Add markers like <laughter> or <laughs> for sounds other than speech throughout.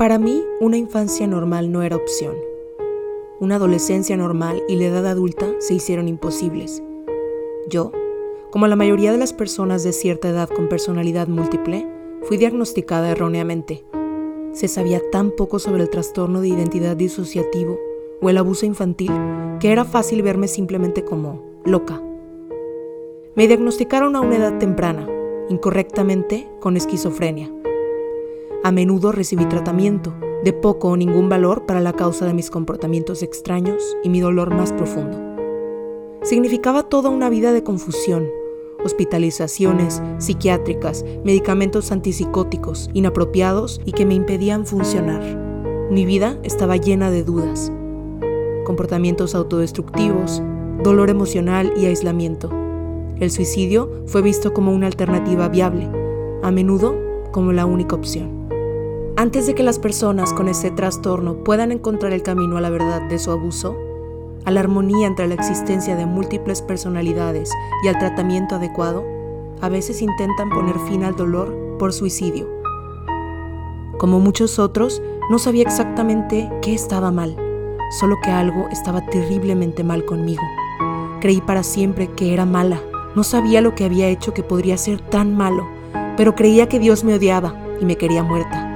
Para mí, una infancia normal no era opción. Una adolescencia normal y la edad adulta se hicieron imposibles. Yo, como la mayoría de las personas de cierta edad con personalidad múltiple, fui diagnosticada erróneamente. Se sabía tan poco sobre el trastorno de identidad disociativo o el abuso infantil que era fácil verme simplemente como loca. Me diagnosticaron a una edad temprana, incorrectamente, con esquizofrenia. A menudo recibí tratamiento, de poco o ningún valor para la causa de mis comportamientos extraños y mi dolor más profundo. Significaba toda una vida de confusión, hospitalizaciones psiquiátricas, medicamentos antipsicóticos inapropiados y que me impedían funcionar. Mi vida estaba llena de dudas, comportamientos autodestructivos, dolor emocional y aislamiento. El suicidio fue visto como una alternativa viable, a menudo como la única opción. Antes de que las personas con ese trastorno puedan encontrar el camino a la verdad de su abuso, a la armonía entre la existencia de múltiples personalidades y al tratamiento adecuado, a veces intentan poner fin al dolor por suicidio. Como muchos otros, no sabía exactamente qué estaba mal, solo que algo estaba terriblemente mal conmigo. Creí para siempre que era mala. No sabía lo que había hecho que podría ser tan malo, pero creía que Dios me odiaba y me quería muerta.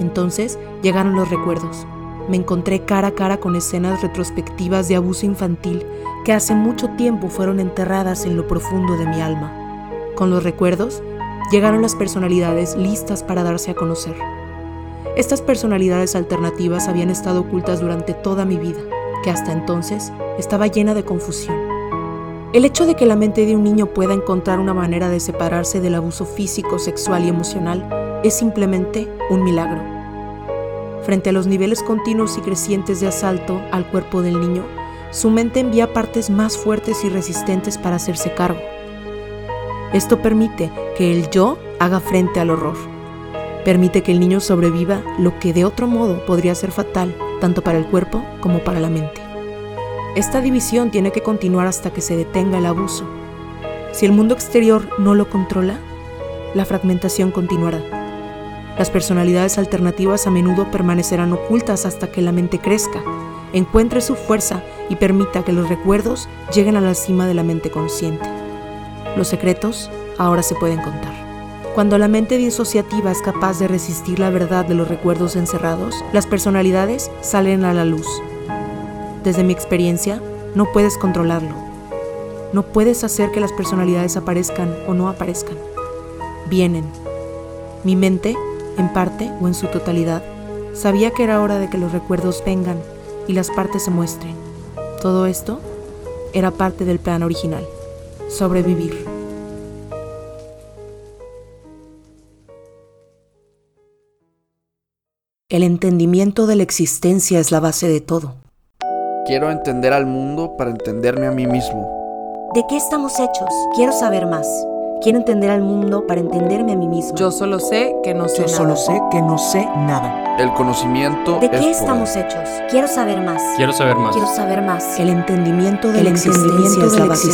Entonces llegaron los recuerdos. Me encontré cara a cara con escenas retrospectivas de abuso infantil que hace mucho tiempo fueron enterradas en lo profundo de mi alma. Con los recuerdos llegaron las personalidades listas para darse a conocer. Estas personalidades alternativas habían estado ocultas durante toda mi vida, que hasta entonces estaba llena de confusión. El hecho de que la mente de un niño pueda encontrar una manera de separarse del abuso físico, sexual y emocional es simplemente un milagro. Frente a los niveles continuos y crecientes de asalto al cuerpo del niño, su mente envía partes más fuertes y resistentes para hacerse cargo. Esto permite que el yo haga frente al horror. Permite que el niño sobreviva lo que de otro modo podría ser fatal tanto para el cuerpo como para la mente. Esta división tiene que continuar hasta que se detenga el abuso. Si el mundo exterior no lo controla, la fragmentación continuará. Las personalidades alternativas a menudo permanecerán ocultas hasta que la mente crezca, encuentre su fuerza y permita que los recuerdos lleguen a la cima de la mente consciente. Los secretos ahora se pueden contar. Cuando la mente disociativa es capaz de resistir la verdad de los recuerdos encerrados, las personalidades salen a la luz. Desde mi experiencia, no puedes controlarlo. No puedes hacer que las personalidades aparezcan o no aparezcan. Vienen. Mi mente en parte o en su totalidad, sabía que era hora de que los recuerdos vengan y las partes se muestren. Todo esto era parte del plan original, sobrevivir. El entendimiento de la existencia es la base de todo. Quiero entender al mundo para entenderme a mí mismo. ¿De qué estamos hechos? Quiero saber más. Quiero entender al mundo para entenderme a mí mismo. Yo solo sé que no sé Yo nada. solo sé que no sé nada. El conocimiento ¿De es qué poder. estamos hechos? Quiero saber más. Quiero saber más. Quiero saber más. El entendimiento de El la entendimiento existencia, la base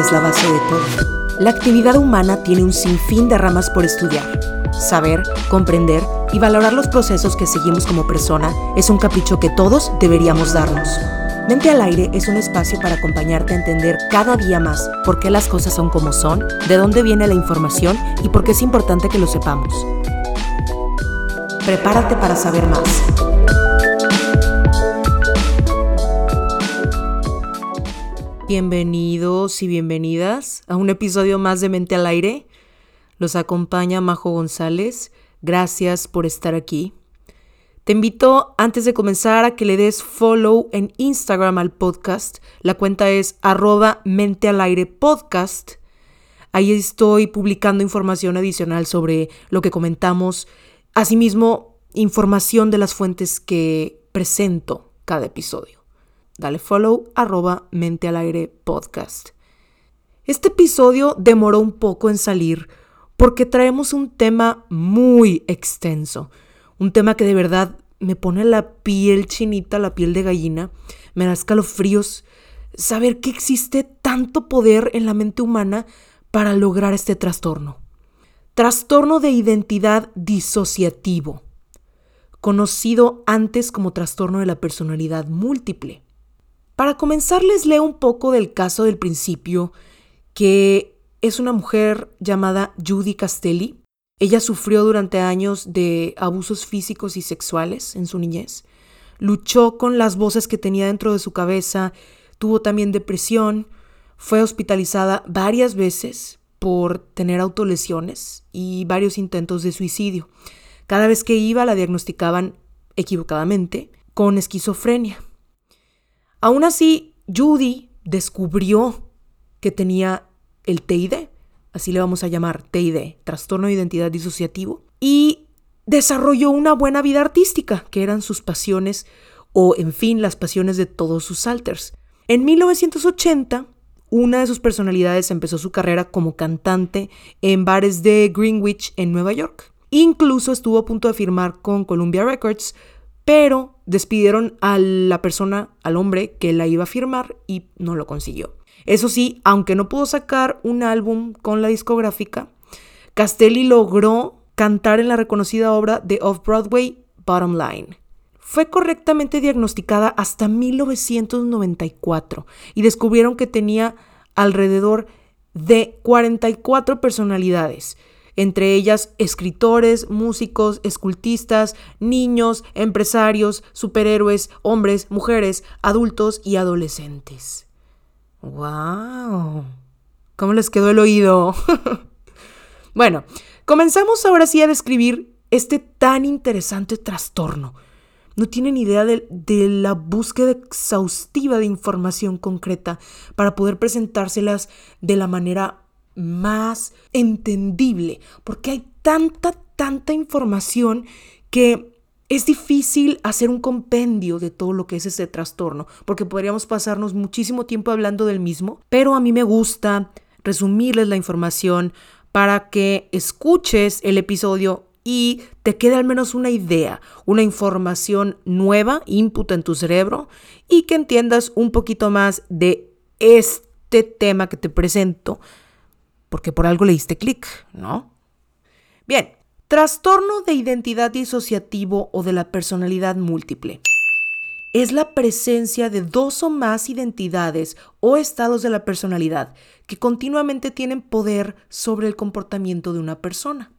es la base de todo. La actividad humana tiene un sinfín de ramas por estudiar. Saber, comprender y valorar los procesos que seguimos como persona es un capricho que todos deberíamos darnos. Mente al aire es un espacio para acompañarte a entender cada día más por qué las cosas son como son, de dónde viene la información y por qué es importante que lo sepamos. Prepárate para saber más. Bienvenidos y bienvenidas a un episodio más de Mente al Aire. Los acompaña Majo González. Gracias por estar aquí. Te invito antes de comenzar a que le des follow en Instagram al podcast. La cuenta es arroba mente al aire podcast. Ahí estoy publicando información adicional sobre lo que comentamos. Asimismo, información de las fuentes que presento cada episodio. Dale follow arroba mente al aire podcast. Este episodio demoró un poco en salir porque traemos un tema muy extenso. Un tema que de verdad me pone la piel chinita, la piel de gallina, me da escalofríos saber que existe tanto poder en la mente humana para lograr este trastorno. Trastorno de identidad disociativo. conocido antes como trastorno de la personalidad múltiple. Para comenzar les leo un poco del caso del principio, que es una mujer llamada Judy Castelli. Ella sufrió durante años de abusos físicos y sexuales en su niñez. Luchó con las voces que tenía dentro de su cabeza, tuvo también depresión, fue hospitalizada varias veces por tener autolesiones y varios intentos de suicidio. Cada vez que iba la diagnosticaban equivocadamente con esquizofrenia. Aún así, Judy descubrió que tenía el TID, así le vamos a llamar TID, trastorno de identidad disociativo, y desarrolló una buena vida artística, que eran sus pasiones o, en fin, las pasiones de todos sus alters. En 1980, una de sus personalidades empezó su carrera como cantante en bares de Greenwich en Nueva York. Incluso estuvo a punto de firmar con Columbia Records, pero despidieron a la persona, al hombre que la iba a firmar y no lo consiguió. Eso sí, aunque no pudo sacar un álbum con la discográfica, Castelli logró cantar en la reconocida obra de Off-Broadway Bottom Line. Fue correctamente diagnosticada hasta 1994 y descubrieron que tenía alrededor de 44 personalidades, entre ellas escritores, músicos, escultistas, niños, empresarios, superhéroes, hombres, mujeres, adultos y adolescentes. ¡Wow! ¿Cómo les quedó el oído? <laughs> bueno, comenzamos ahora sí a describir este tan interesante trastorno no tienen idea de, la búsqueda exhaustiva de información concreta para poder presentárselas de la manera más entendible, porque hay tanta, tanta información que es difícil hacer un compendio de todo lo que es ese trastorno, porque podríamos pasarnos muchísimo tiempo hablando del mismo, pero a mí me gusta resumirles la información para que escuches el episodio y te quede al menos una idea, una información nueva, input en tu cerebro y que entiendas un poquito más de este tema que te presento, porque por algo le diste clic, ¿no? Bien, trastorno de identidad disociativo o de la personalidad múltiple. Es la presencia de dos o más identidades o estados de la personalidad que continuamente tienen poder sobre el comportamiento de una persona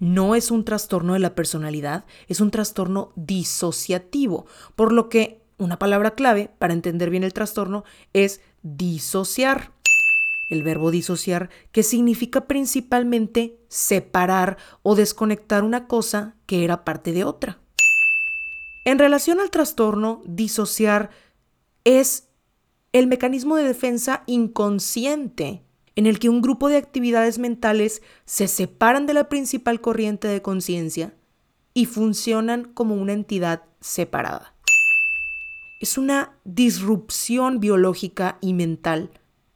no es un trastorno de la personalidad, es un trastorno disociativo, por lo que una palabra clave para entender bien el trastorno es disociar. El verbo disociar, que significa principalmente separar o desconectar una cosa que era parte de otra. En relación al trastorno, disociar es el mecanismo de defensa inconsciente en el que un grupo de actividades mentales se separan de la principal corriente de conciencia y funcionan como una entidad separada. Es una disrupción biológica y mental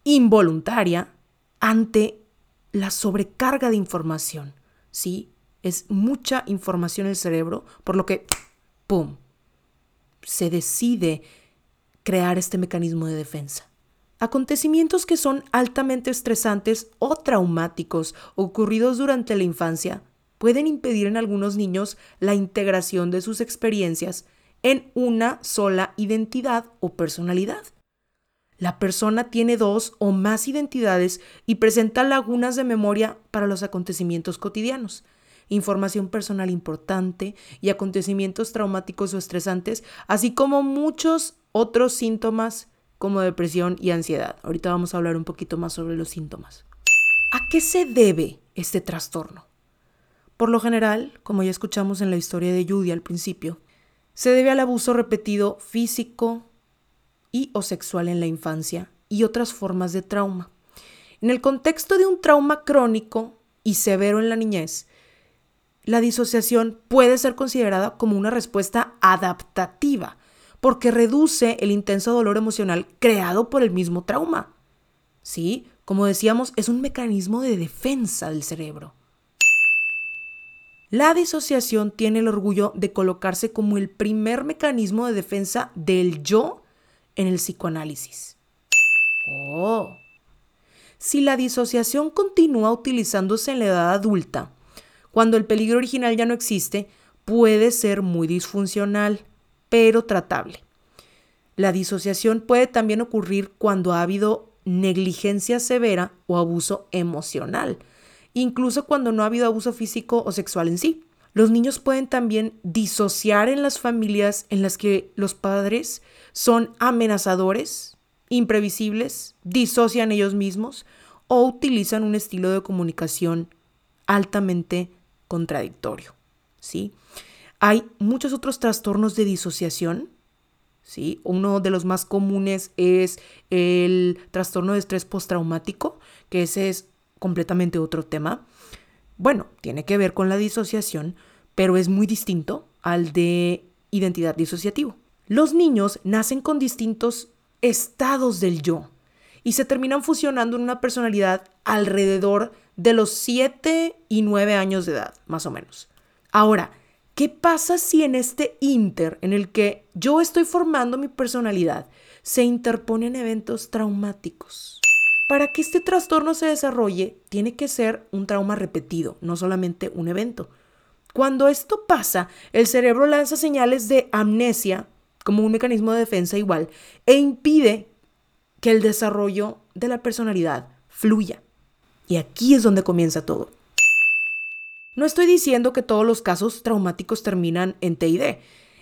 involuntaria ante la sobrecarga de información. ¿Sí? Es mucha información en el cerebro, por lo que, ¡pum!, se decide crear este mecanismo de defensa. Acontecimientos que son altamente estresantes o traumáticos ocurridos durante la infancia pueden impedir en algunos niños la integración de sus experiencias en una sola identidad o personalidad. La persona tiene dos o más identidades y presenta lagunas de memoria para los acontecimientos cotidianos, información personal importante y acontecimientos traumáticos o estresantes, así como muchos otros síntomas como depresión y ansiedad. Ahorita vamos a hablar un poquito más sobre los síntomas. ¿A qué se debe este trastorno? Por lo general, como ya escuchamos en la historia de Judy al principio, se debe al abuso repetido físico y o sexual en la infancia y otras formas de trauma. En el contexto de un trauma crónico y severo en la niñez, la disociación puede ser considerada como una respuesta adaptativa porque reduce el intenso dolor emocional creado por el mismo trauma. Sí, como decíamos, es un mecanismo de defensa del cerebro. La disociación tiene el orgullo de colocarse como el primer mecanismo de defensa del yo en el psicoanálisis. Oh. Si la disociación continúa utilizándose en la edad adulta, cuando el peligro original ya no existe, puede ser muy disfuncional, pero tratable. La disociación puede también ocurrir cuando ha habido negligencia severa o abuso emocional, incluso cuando no ha habido abuso físico o sexual en sí. Los niños pueden también disociar en las familias en las que los padres son amenazadores, imprevisibles, disocian ellos mismos o utilizan un estilo de comunicación altamente contradictorio. ¿sí? Hay muchos otros trastornos de disociación. ¿sí? Uno de los más comunes es el trastorno de estrés postraumático, que ese es completamente otro tema. Bueno, tiene que ver con la disociación, pero es muy distinto al de identidad disociativo. Los niños nacen con distintos estados del yo y se terminan fusionando en una personalidad alrededor de los 7 y 9 años de edad, más o menos. Ahora, ¿qué pasa si en este inter en el que yo estoy formando mi personalidad se interponen eventos traumáticos? Para que este trastorno se desarrolle, tiene que ser un trauma repetido, no solamente un evento. Cuando esto pasa, el cerebro lanza señales de amnesia como un mecanismo de defensa igual e impide que el desarrollo de la personalidad fluya. Y aquí es donde comienza todo. No estoy diciendo que todos los casos traumáticos terminan en TID.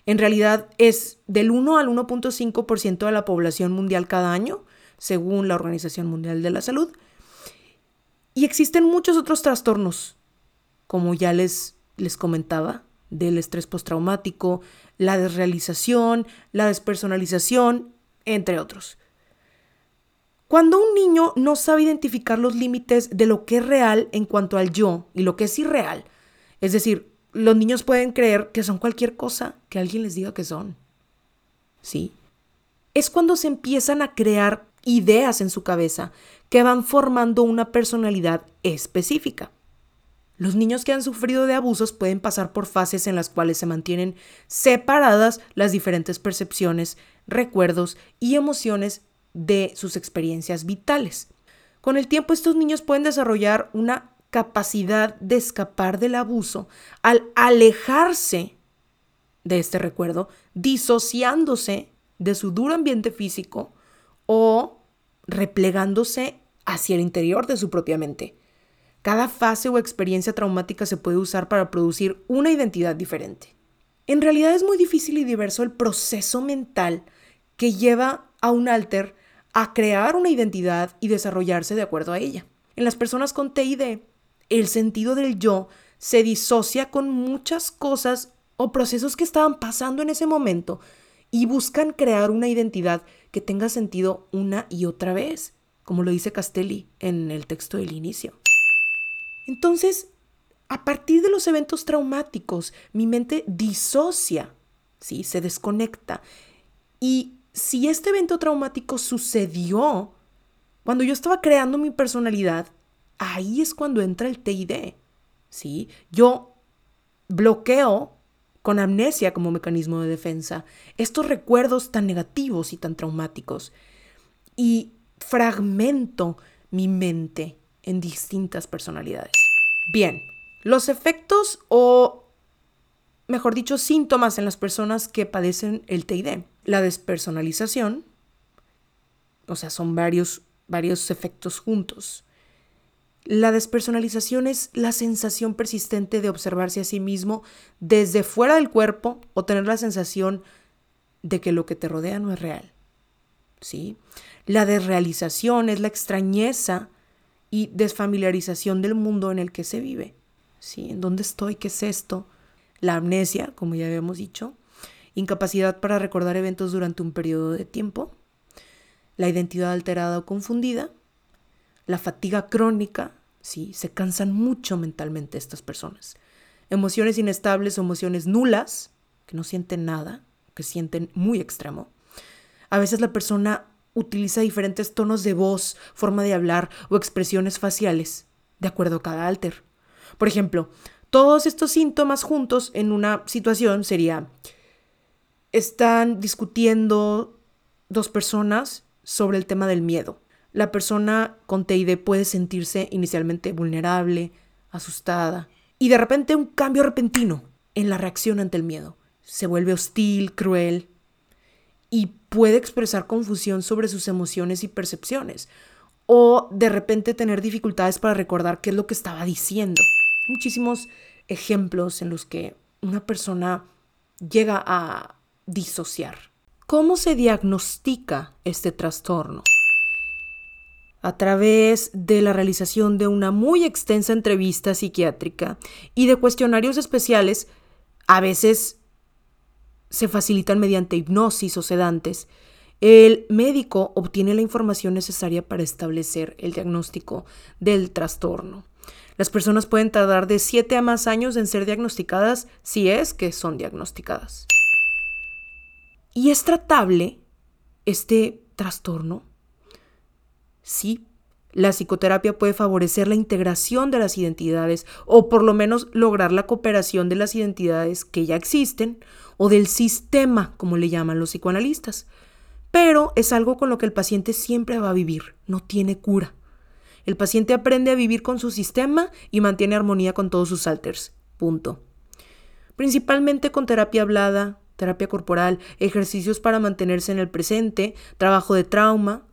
En realidad es del 1 al 1.5% de la población mundial cada año, según la Organización Mundial de la Salud. Y existen muchos otros trastornos, como ya les, les comentaba, del estrés postraumático, la desrealización, la despersonalización, entre otros. Cuando un niño no sabe identificar los límites de lo que es real en cuanto al yo y lo que es irreal, es decir, los niños pueden creer que son cualquier cosa que alguien les diga que son. ¿Sí? Es cuando se empiezan a crear ideas en su cabeza que van formando una personalidad específica. Los niños que han sufrido de abusos pueden pasar por fases en las cuales se mantienen separadas las diferentes percepciones, recuerdos y emociones de sus experiencias vitales. Con el tiempo estos niños pueden desarrollar una capacidad de escapar del abuso al alejarse de este recuerdo, disociándose de su duro ambiente físico o replegándose hacia el interior de su propia mente. Cada fase o experiencia traumática se puede usar para producir una identidad diferente. En realidad es muy difícil y diverso el proceso mental que lleva a un alter a crear una identidad y desarrollarse de acuerdo a ella. En las personas con TID, el sentido del yo se disocia con muchas cosas o procesos que estaban pasando en ese momento y buscan crear una identidad que tenga sentido una y otra vez, como lo dice Castelli en el texto del inicio. Entonces, a partir de los eventos traumáticos, mi mente disocia, ¿sí? se desconecta y si este evento traumático sucedió cuando yo estaba creando mi personalidad, ahí es cuando entra el TID. ¿sí? Yo bloqueo con amnesia como mecanismo de defensa estos recuerdos tan negativos y tan traumáticos y fragmento mi mente en distintas personalidades. Bien, los efectos o, mejor dicho, síntomas en las personas que padecen el TID la despersonalización, o sea, son varios, varios efectos juntos. La despersonalización es la sensación persistente de observarse a sí mismo desde fuera del cuerpo o tener la sensación de que lo que te rodea no es real. ¿Sí? La desrealización es la extrañeza y desfamiliarización del mundo en el que se vive. ¿Sí? ¿En dónde estoy? ¿Qué es esto? La amnesia, como ya habíamos dicho, incapacidad para recordar eventos durante un periodo de tiempo, la identidad alterada o confundida, la fatiga crónica, sí, se cansan mucho mentalmente estas personas. Emociones inestables o emociones nulas, que no sienten nada, que sienten muy extremo. A veces la persona utiliza diferentes tonos de voz, forma de hablar o expresiones faciales, de acuerdo a cada alter. Por ejemplo, todos estos síntomas juntos en una situación sería están discutiendo dos personas sobre el tema del miedo. La persona con TID puede sentirse inicialmente vulnerable, asustada, y de repente un cambio repentino en la reacción ante el miedo. Se vuelve hostil, cruel y puede expresar confusión sobre sus emociones y percepciones o de repente tener dificultades para recordar qué es lo que estaba diciendo. Muchísimos ejemplos en los que una persona llega a disociar. ¿Cómo se diagnostica este trastorno? A través de la realización de una muy extensa entrevista psiquiátrica y de cuestionarios especiales, a veces se facilitan mediante hipnosis o sedantes, el médico obtiene la información necesaria para establecer el diagnóstico del trastorno. Las personas pueden tardar de 7 a más años en ser diagnosticadas si es que son diagnosticadas. ¿Y es tratable este trastorno? Sí, la psicoterapia puede favorecer la integración de las identidades o por lo menos lograr la cooperación de las identidades que ya existen o del sistema, como le llaman los psicoanalistas. Pero es algo con lo que el paciente siempre va a vivir, no tiene cura. El paciente aprende a vivir con su sistema y mantiene armonía con todos sus alters. Punto. Principalmente con terapia hablada, terapia corporal, ejercicios para mantenerse en el presente, trabajo de trauma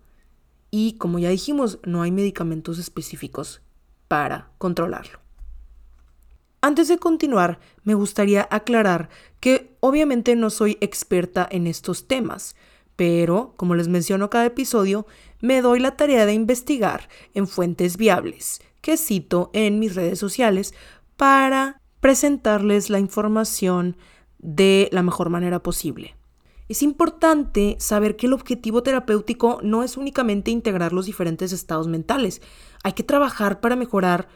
y, como ya dijimos, no hay medicamentos específicos para controlarlo. Antes de continuar, me gustaría aclarar que obviamente no soy experta en estos temas, pero, como les menciono cada episodio, me doy la tarea de investigar en fuentes viables, que cito en mis redes sociales, para presentarles la información de la mejor manera posible. Es importante saber que el objetivo terapéutico no es únicamente integrar los diferentes estados mentales. Hay que trabajar para mejorar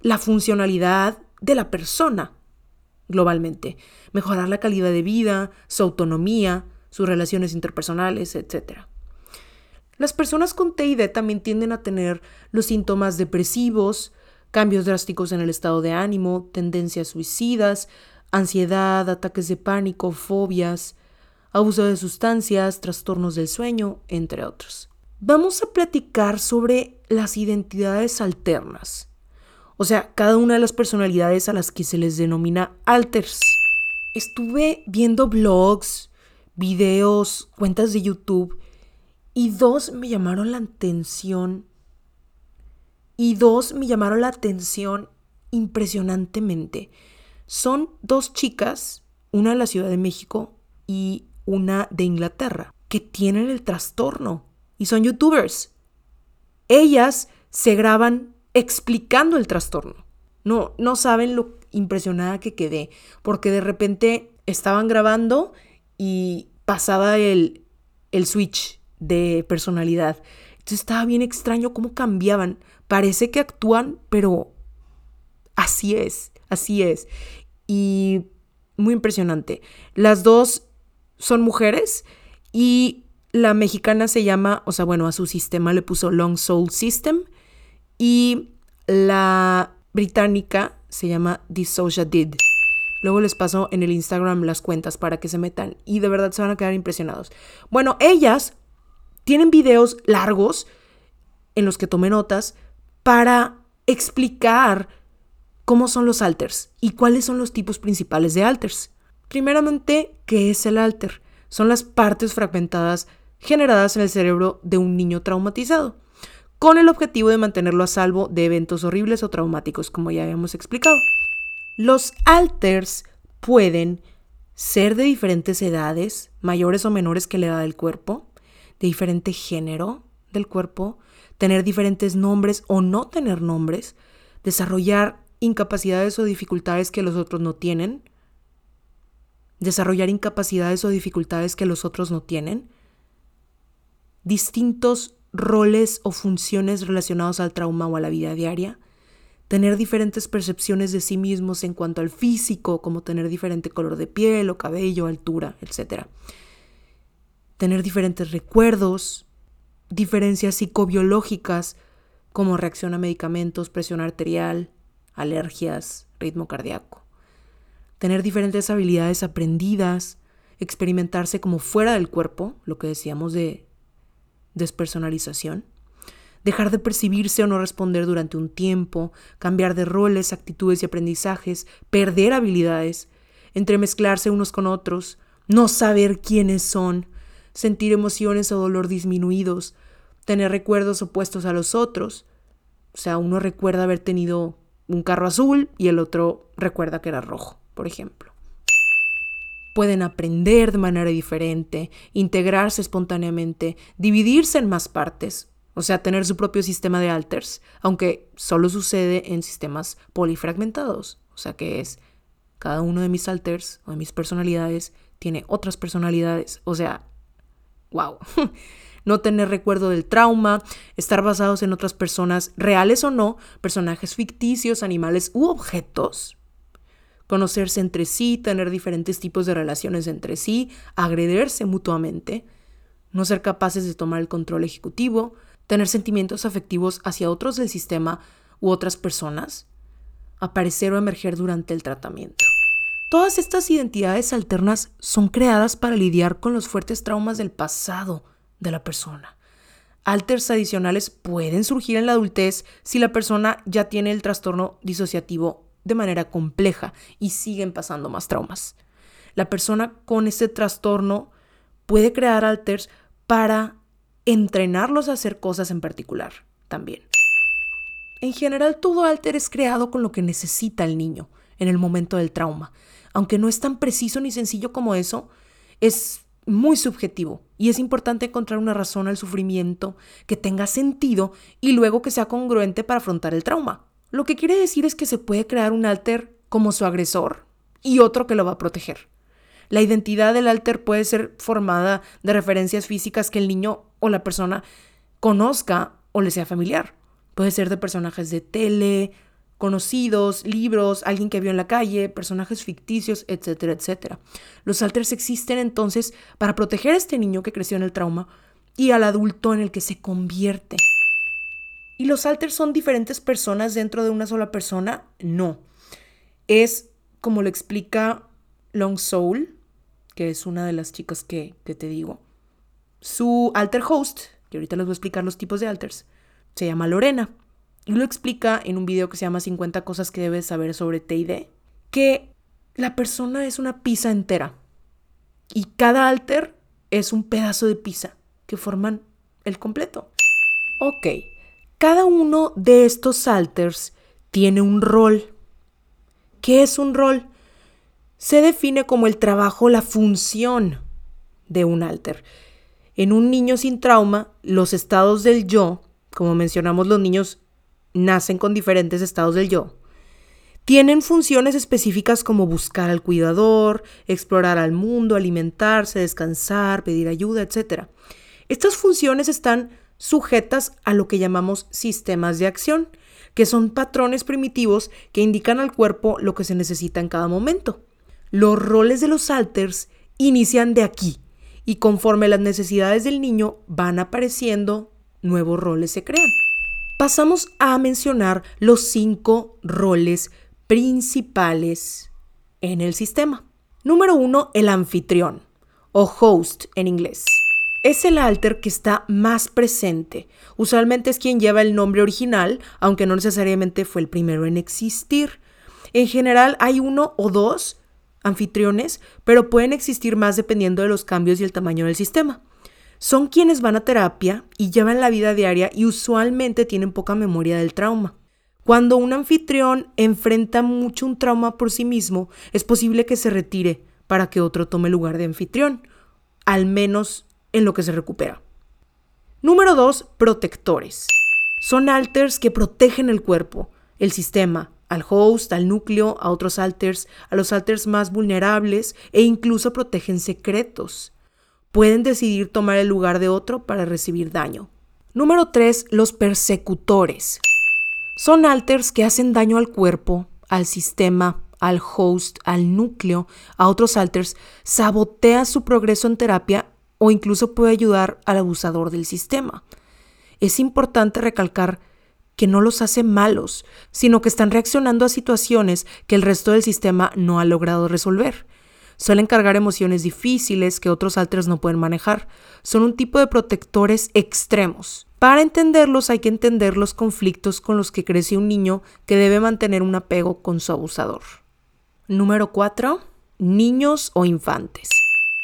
la funcionalidad de la persona globalmente, mejorar la calidad de vida, su autonomía, sus relaciones interpersonales, etc. Las personas con TID también tienden a tener los síntomas depresivos, cambios drásticos en el estado de ánimo, tendencias suicidas, ansiedad, ataques de pánico, fobias, abuso de sustancias, trastornos del sueño, entre otros. Vamos a platicar sobre las identidades alternas, o sea, cada una de las personalidades a las que se les denomina alters. Estuve viendo blogs, videos, cuentas de YouTube y dos me llamaron la atención. Y dos me llamaron la atención impresionantemente. Son dos chicas, una de la Ciudad de México y una de Inglaterra, que tienen el trastorno y son youtubers. Ellas se graban explicando el trastorno. No, no saben lo impresionada que quedé, porque de repente estaban grabando y pasaba el, el switch de personalidad. Entonces estaba bien extraño cómo cambiaban. Parece que actúan, pero así es, así es. Y muy impresionante. Las dos son mujeres y la mexicana se llama, o sea, bueno, a su sistema le puso Long Soul System y la británica se llama Dissociated. Luego les paso en el Instagram las cuentas para que se metan y de verdad se van a quedar impresionados. Bueno, ellas tienen videos largos en los que tomé notas para explicar cómo son los alters y cuáles son los tipos principales de alters. Primeramente, ¿qué es el alter? Son las partes fragmentadas generadas en el cerebro de un niño traumatizado, con el objetivo de mantenerlo a salvo de eventos horribles o traumáticos, como ya habíamos explicado. Los alters pueden ser de diferentes edades, mayores o menores que la edad del cuerpo, de diferente género del cuerpo, tener diferentes nombres o no tener nombres, desarrollar incapacidades o dificultades que los otros no tienen, desarrollar incapacidades o dificultades que los otros no tienen, distintos roles o funciones relacionados al trauma o a la vida diaria, tener diferentes percepciones de sí mismos en cuanto al físico, como tener diferente color de piel o cabello, altura, etc. Tener diferentes recuerdos, diferencias psicobiológicas, como reacción a medicamentos, presión arterial, alergias, ritmo cardíaco. Tener diferentes habilidades aprendidas, experimentarse como fuera del cuerpo, lo que decíamos de despersonalización dejar de percibirse o no responder durante un tiempo, cambiar de roles, actitudes y aprendizajes, perder habilidades, entremezclarse unos con otros, no saber quiénes son, sentir emociones o dolor disminuidos, tener recuerdos opuestos a los otros. O sea, uno recuerda haber tenido un carro azul y el otro recuerda que era rojo, por ejemplo. Pueden aprender de manera diferente, integrarse espontáneamente, dividirse en más partes, o sea, tener su propio sistema de alters, aunque solo sucede en sistemas polifragmentados, o sea que es cada uno de mis alters o de mis personalidades tiene otras personalidades, o sea, wow. <laughs> no tener recuerdo del trauma, estar basados en otras personas, reales o no, personajes ficticios, animales u objetos, conocerse entre sí, tener diferentes tipos de relaciones entre sí, agredirse mutuamente, no ser capaces de tomar el control ejecutivo, tener sentimientos afectivos hacia otros del sistema u otras personas, aparecer o emerger durante el tratamiento. Todas estas identidades alternas son creadas para lidiar con los fuertes traumas del pasado de la persona. Alters adicionales pueden surgir en la adultez si la persona ya tiene el trastorno disociativo de manera compleja y siguen pasando más traumas. La persona con este trastorno puede crear alters para entrenarlos a hacer cosas en particular también. En general, todo alter es creado con lo que necesita el niño en el momento del trauma. Aunque no es tan preciso ni sencillo como eso, es muy subjetivo y es importante encontrar una razón al sufrimiento que tenga sentido y luego que sea congruente para afrontar el trauma. Lo que quiere decir es que se puede crear un alter como su agresor y otro que lo va a proteger. La identidad del alter puede ser formada de referencias físicas que el niño o la persona conozca o le sea familiar. Puede ser de personajes de tele, conocidos, libros, alguien que vio en la calle, personajes ficticios, etcétera, etcétera. Los alters existen entonces para proteger a este niño que creció en el trauma y al adulto en el que se convierte. ¿Y los alters son diferentes personas dentro de una sola persona? No. Es, como lo explica Long Soul, que es una de las chicas que, te digo. Su alter host, que ahorita les voy a explicar los tipos de alters, se llama Lorena. Y lo explica en un video que se llama 50 cosas que debes saber sobre TID, que la persona es una pizza entera. Y cada alter es un pedazo de pizza que forman el completo. Ok, cada uno de estos alters tiene un rol. ¿Qué es un rol? se define como el trabajo, la función de un alter. En un niño sin trauma, los estados del yo, como mencionamos, los niños nacen con diferentes estados del yo, tienen funciones específicas como buscar al cuidador, explorar al mundo, alimentarse, descansar, pedir ayuda, etc. Estas funciones están sujetas a lo que llamamos sistemas de acción, que son patrones primitivos que indican al cuerpo lo que se necesita en cada momento. Los roles de los alters inician de aquí y conforme las necesidades del niño van apareciendo, nuevos roles se crean. Pasamos a mencionar los cinco roles principales en el sistema. Número uno, el anfitrión o host en inglés. Es el alter que está más presente. Usualmente es quien lleva el nombre original, aunque no necesariamente fue el primero en existir. En general hay uno o dos anfitriones, pero pueden existir más dependiendo de los cambios y el tamaño del sistema. Son quienes van a terapia y llevan la vida diaria y usualmente tienen poca memoria del trauma. Cuando un anfitrión enfrenta mucho un trauma por sí mismo, es posible que se retire para que otro tome lugar de anfitrión, al menos en lo que se recupera. Número 2. Protectores. Son alters que protegen el cuerpo, el sistema, al host, al núcleo, a otros alters, a los alters más vulnerables e incluso protegen secretos. Pueden decidir tomar el lugar de otro para recibir daño. Número 3. Los persecutores. Son alters que hacen daño al cuerpo, al sistema, al host, al núcleo, a otros alters, sabotea su progreso en terapia o incluso puede ayudar al abusador del sistema. Es importante recalcar que no los hace malos, sino que están reaccionando a situaciones que el resto del sistema no ha logrado resolver. Suelen cargar emociones difíciles que otros alters no pueden manejar. Son un tipo de protectores extremos. Para entenderlos hay que entender los conflictos con los que crece un niño que debe mantener un apego con su abusador. Número 4. niños o infantes.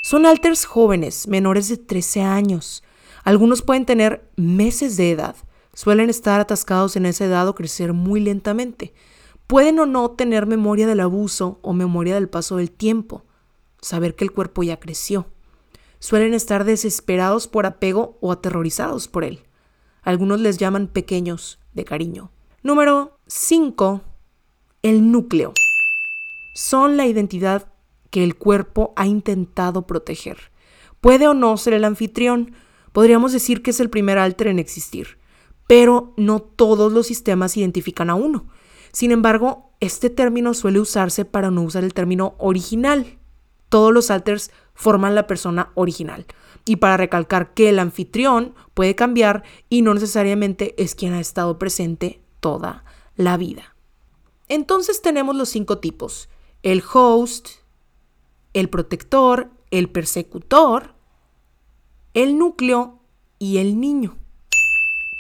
Son alters jóvenes, menores de 13 años. Algunos pueden tener meses de edad. Suelen estar atascados en esa edad o crecer muy lentamente. Pueden o no tener memoria del abuso o memoria del paso del tiempo. Saber que el cuerpo ya creció. Suelen estar desesperados por apego o aterrorizados por él. Algunos les llaman pequeños de cariño. Número 5. El núcleo. Son la identidad que el cuerpo ha intentado proteger. Puede o no ser el anfitrión, podríamos decir que es el primer alter en existir, pero no todos los sistemas identifican a uno. Sin embargo, este término suele usarse para no usar el término original. Todos los alters forman la persona original. Y para recalcar que el anfitrión puede cambiar y no necesariamente es quien ha estado presente toda la vida. Entonces tenemos los cinco tipos. El host, el protector, el persecutor, el núcleo y el niño.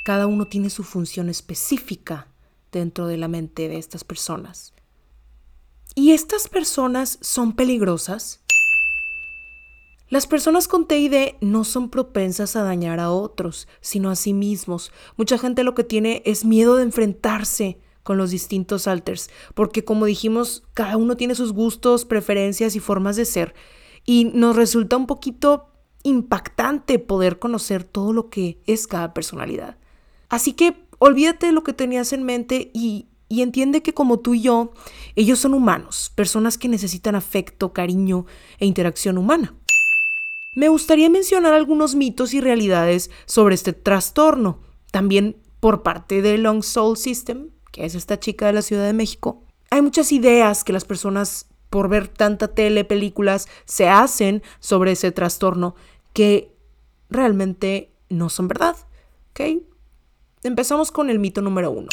Cada uno tiene su función específica dentro de la mente de estas personas. ¿Y estas personas son peligrosas? Las personas con TID no son propensas a dañar a otros, sino a sí mismos. Mucha gente lo que tiene es miedo de enfrentarse con los distintos alters, porque como dijimos, cada uno tiene sus gustos, preferencias y formas de ser, y nos resulta un poquito impactante poder conocer todo lo que es cada personalidad. Así que olvídate de lo que tenías en mente y, y entiende que como tú y yo, ellos son humanos, personas que necesitan afecto, cariño e interacción humana. Me gustaría mencionar algunos mitos y realidades sobre este trastorno, también por parte del Long Soul System, que es esta chica de la Ciudad de México, hay muchas ideas que las personas por ver tanta tele, películas, se hacen sobre ese trastorno que realmente no son verdad. ¿Ok? Empezamos con el mito número uno.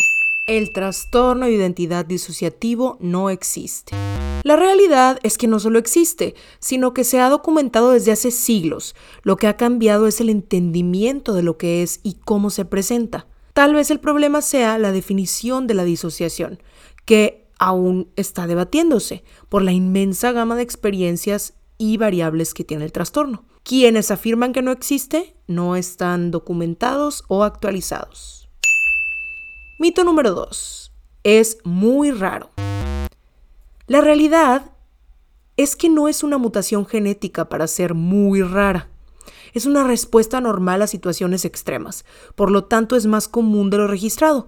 El trastorno de identidad disociativo no existe. La realidad es que no solo existe, sino que se ha documentado desde hace siglos. Lo que ha cambiado es el entendimiento de lo que es y cómo se presenta. Tal vez el problema sea la definición de la disociación, que aún está debatiéndose por la inmensa gama de experiencias y variables que tiene el trastorno. Quienes afirman que no existe no están documentados o actualizados. Mito número 2. Es muy raro. La realidad es que no es una mutación genética para ser muy rara. Es una respuesta normal a situaciones extremas, por lo tanto es más común de lo registrado.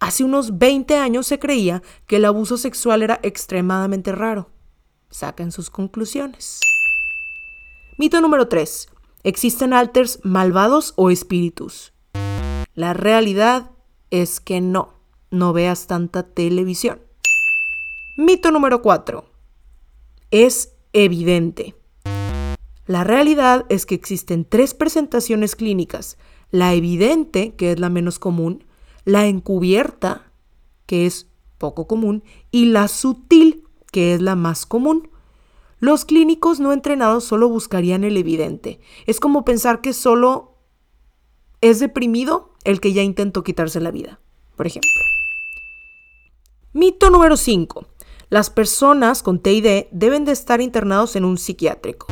Hace unos 20 años se creía que el abuso sexual era extremadamente raro. Saquen sus conclusiones. Mito número 3. ¿Existen alters malvados o espíritus? La realidad es que no. No veas tanta televisión. Mito número 4. Es evidente. La realidad es que existen tres presentaciones clínicas, la evidente, que es la menos común, la encubierta, que es poco común, y la sutil, que es la más común. Los clínicos no entrenados solo buscarían el evidente. Es como pensar que solo es deprimido el que ya intentó quitarse la vida, por ejemplo. Mito número 5. Las personas con TID deben de estar internados en un psiquiátrico.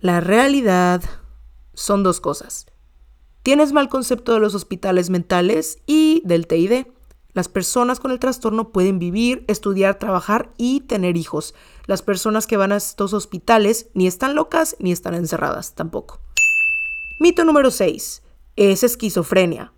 La realidad son dos cosas. Tienes mal concepto de los hospitales mentales y del TID. Las personas con el trastorno pueden vivir, estudiar, trabajar y tener hijos. Las personas que van a estos hospitales ni están locas ni están encerradas tampoco. Mito número 6. Es esquizofrenia.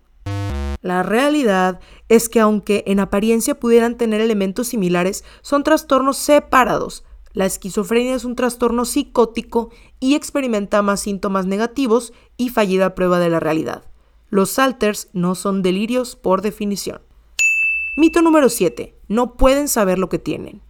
La realidad es que aunque en apariencia pudieran tener elementos similares, son trastornos separados. La esquizofrenia es un trastorno psicótico y experimenta más síntomas negativos y fallida prueba de la realidad. Los alters no son delirios por definición. Mito número 7. No pueden saber lo que tienen.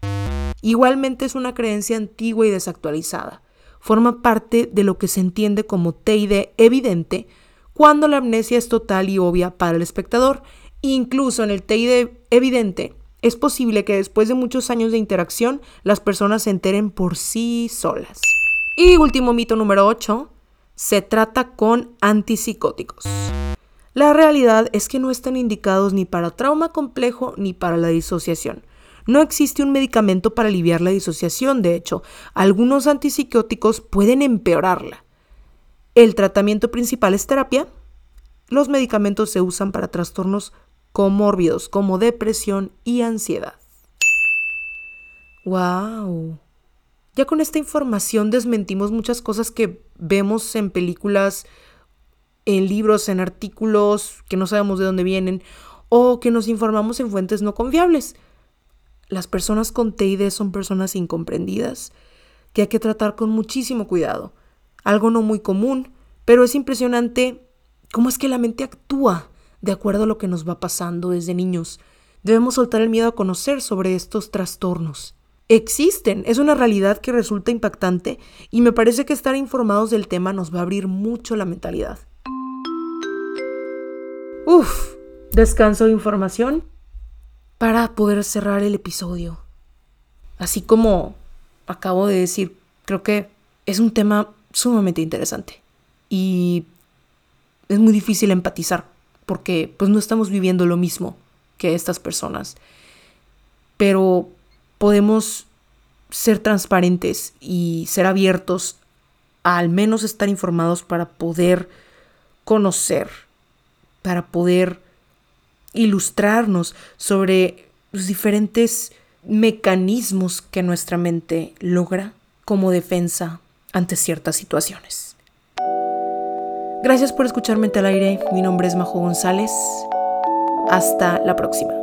Igualmente es una creencia antigua y desactualizada. Forma parte de lo que se entiende como TID evidente cuando la amnesia es total y obvia para el espectador. Incluso en el TID evidente es posible que después de muchos años de interacción las personas se enteren por sí solas. Y último mito número 8, se trata con antipsicóticos. La realidad es que no están indicados ni para trauma complejo ni para la disociación. No existe un medicamento para aliviar la disociación, de hecho, algunos antipsicóticos pueden empeorarla. El tratamiento principal es terapia. Los medicamentos se usan para trastornos comórbidos como depresión y ansiedad. ¡Wow! Ya con esta información desmentimos muchas cosas que vemos en películas, en libros, en artículos que no sabemos de dónde vienen o que nos informamos en fuentes no confiables. Las personas con TID son personas incomprendidas que hay que tratar con muchísimo cuidado. Algo no muy común, pero es impresionante cómo es que la mente actúa de acuerdo a lo que nos va pasando desde niños. Debemos soltar el miedo a conocer sobre estos trastornos. Existen, es una realidad que resulta impactante y me parece que estar informados del tema nos va a abrir mucho la mentalidad. Uf, descanso de información para poder cerrar el episodio. Así como acabo de decir, creo que es un tema sumamente interesante y es muy difícil empatizar porque pues no estamos viviendo lo mismo que estas personas. Pero podemos ser transparentes y ser abiertos a al menos estar informados para poder conocer, para poder ilustrarnos sobre los diferentes mecanismos que nuestra mente logra como defensa ante ciertas situaciones. Gracias por escucharme al aire. Mi nombre es Majo González. Hasta la próxima.